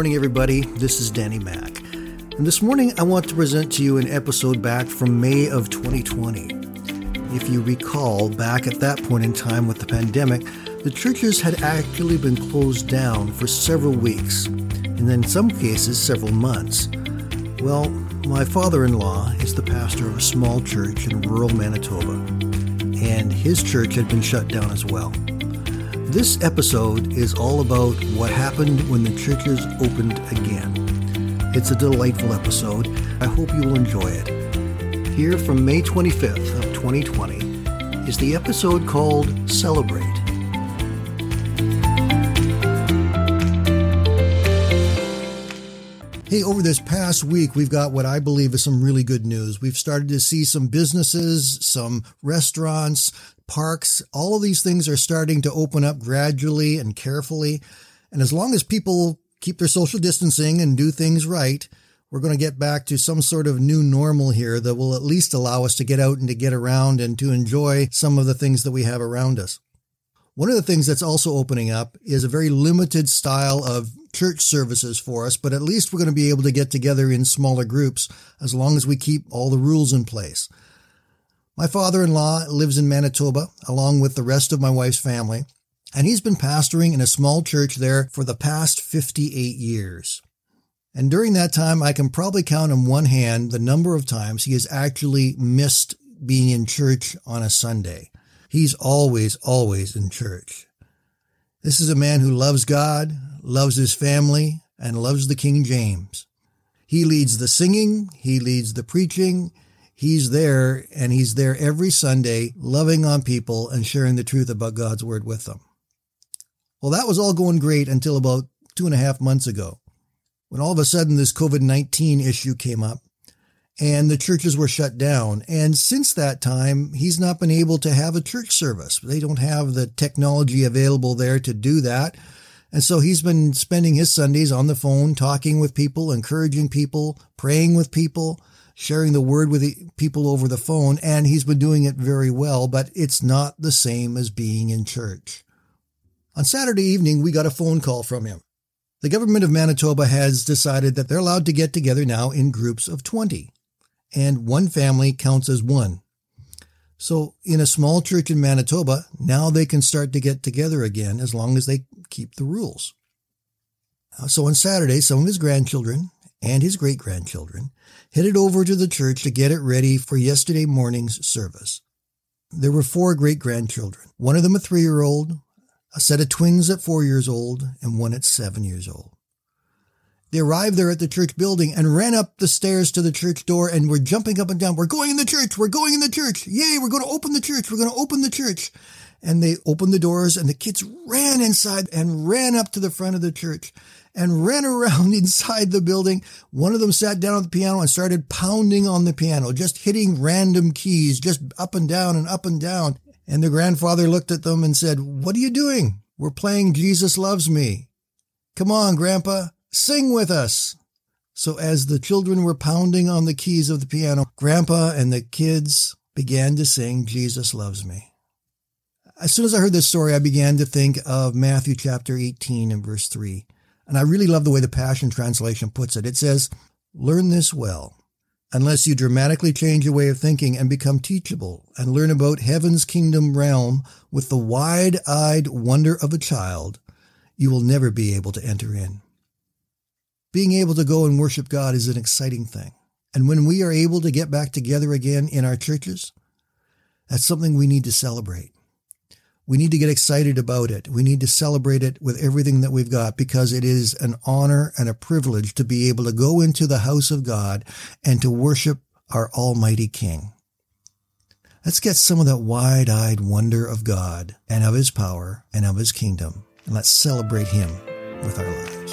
morning, everybody. This is Danny Mack. And this morning, I want to present to you an episode back from May of 2020. If you recall, back at that point in time with the pandemic, the churches had actually been closed down for several weeks, and in some cases, several months. Well, my father in law is the pastor of a small church in rural Manitoba, and his church had been shut down as well. This episode is all about what happened when the churches opened again. It's a delightful episode. I hope you will enjoy it. Here from May 25th of 2020 is the episode called Celebrate. Hey, over this past week, we've got what I believe is some really good news. We've started to see some businesses, some restaurants, parks, all of these things are starting to open up gradually and carefully. And as long as people keep their social distancing and do things right, we're going to get back to some sort of new normal here that will at least allow us to get out and to get around and to enjoy some of the things that we have around us. One of the things that's also opening up is a very limited style of church services for us, but at least we're going to be able to get together in smaller groups as long as we keep all the rules in place. My father in law lives in Manitoba along with the rest of my wife's family, and he's been pastoring in a small church there for the past 58 years. And during that time, I can probably count on one hand the number of times he has actually missed being in church on a Sunday. He's always, always in church. This is a man who loves God, loves his family, and loves the King James. He leads the singing, he leads the preaching, He's there and he's there every Sunday, loving on people and sharing the truth about God's word with them. Well, that was all going great until about two and a half months ago when all of a sudden this COVID 19 issue came up and the churches were shut down. And since that time, he's not been able to have a church service. They don't have the technology available there to do that. And so he's been spending his Sundays on the phone, talking with people, encouraging people, praying with people, sharing the word with the people over the phone, and he's been doing it very well, but it's not the same as being in church. On Saturday evening, we got a phone call from him. The government of Manitoba has decided that they're allowed to get together now in groups of 20, and one family counts as one. So, in a small church in Manitoba, now they can start to get together again as long as they keep the rules. Uh, so, on Saturday, some of his grandchildren and his great grandchildren headed over to the church to get it ready for yesterday morning's service. There were four great grandchildren, one of them a three year old, a set of twins at four years old, and one at seven years old. They arrived there at the church building and ran up the stairs to the church door and were jumping up and down. We're going in the church. We're going in the church. Yay. We're going to open the church. We're going to open the church. And they opened the doors and the kids ran inside and ran up to the front of the church and ran around inside the building. One of them sat down at the piano and started pounding on the piano, just hitting random keys, just up and down and up and down. And the grandfather looked at them and said, What are you doing? We're playing Jesus Loves Me. Come on, Grandpa, sing with us. So as the children were pounding on the keys of the piano, Grandpa and the kids began to sing Jesus Loves Me. As soon as I heard this story, I began to think of Matthew chapter 18 and verse 3. And I really love the way the Passion Translation puts it. It says, Learn this well. Unless you dramatically change your way of thinking and become teachable and learn about heaven's kingdom realm with the wide eyed wonder of a child, you will never be able to enter in. Being able to go and worship God is an exciting thing. And when we are able to get back together again in our churches, that's something we need to celebrate. We need to get excited about it. We need to celebrate it with everything that we've got because it is an honor and a privilege to be able to go into the house of God and to worship our Almighty King. Let's get some of that wide eyed wonder of God and of His power and of His kingdom, and let's celebrate Him with our lives.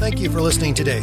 Thank you for listening today